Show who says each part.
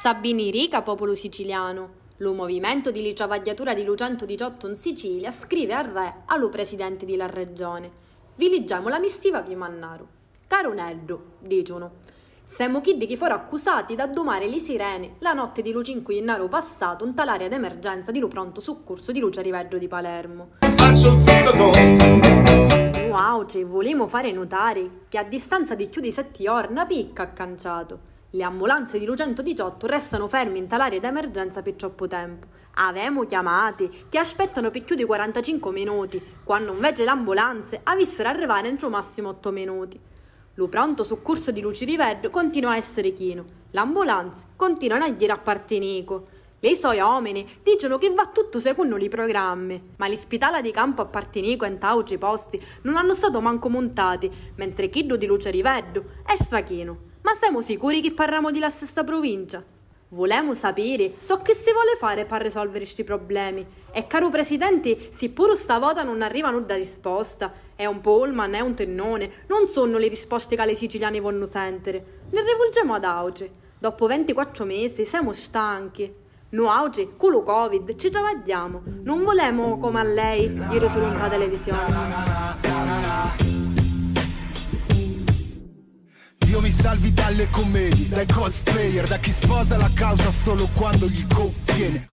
Speaker 1: Sabini Rica, popolo siciliano. Lo movimento di licavagliatura di Lucento 18 in Sicilia scrive al re, allo presidente della regione. Vi leggiamo la missiva di Mannaro. Caro Neldo, dicono, siamo chi di chi furono accusati da domare le sirene la notte di Lucinque Iennaro passato in tal'area d'emergenza di lo pronto soccorso di Luce Riveggio di Palermo.
Speaker 2: Faccio il frittatore.
Speaker 1: Wow, ci volemo fare notare che a distanza di più di sette ore una picca ha canciato. Le ambulanze di Lucento 18 restano ferme in tal'area d'emergenza per troppo tempo. Avemo chiamate che aspettano per più di 45 minuti, quando invece le ambulanze avessero arrivare entro massimo 8 minuti. Lo pronto soccorso di Luci Riveggio continua a essere chino. L'ambulanza continua a dire a parte Nico. Le suoi uomini dicono che va tutto secondo i programmi, ma l'ospedale di campo a Partinico e Tauci posti non hanno stato manco montati, mentre Chiddo di Luce Riveggio è strachino. Ma siamo sicuri che parliamo di la stessa provincia? Volemo sapere so che si vuole fare per risolvere questi problemi. E caro Presidente, se pure stavolta non arrivano da risposta, è un pullman, è un tennone, non sono le risposte che le siciliane vogliono sentire. Ne rivolgiamo ad Auge. Dopo 24 mesi siamo stanchi. Noi oggi, con lo Covid, ci travagliamo. Non volemo, come a lei, dire solo in televisione.
Speaker 2: Dio mi salvi dalle commedie, dai cosplayer, da chi sposa la causa solo quando gli conviene.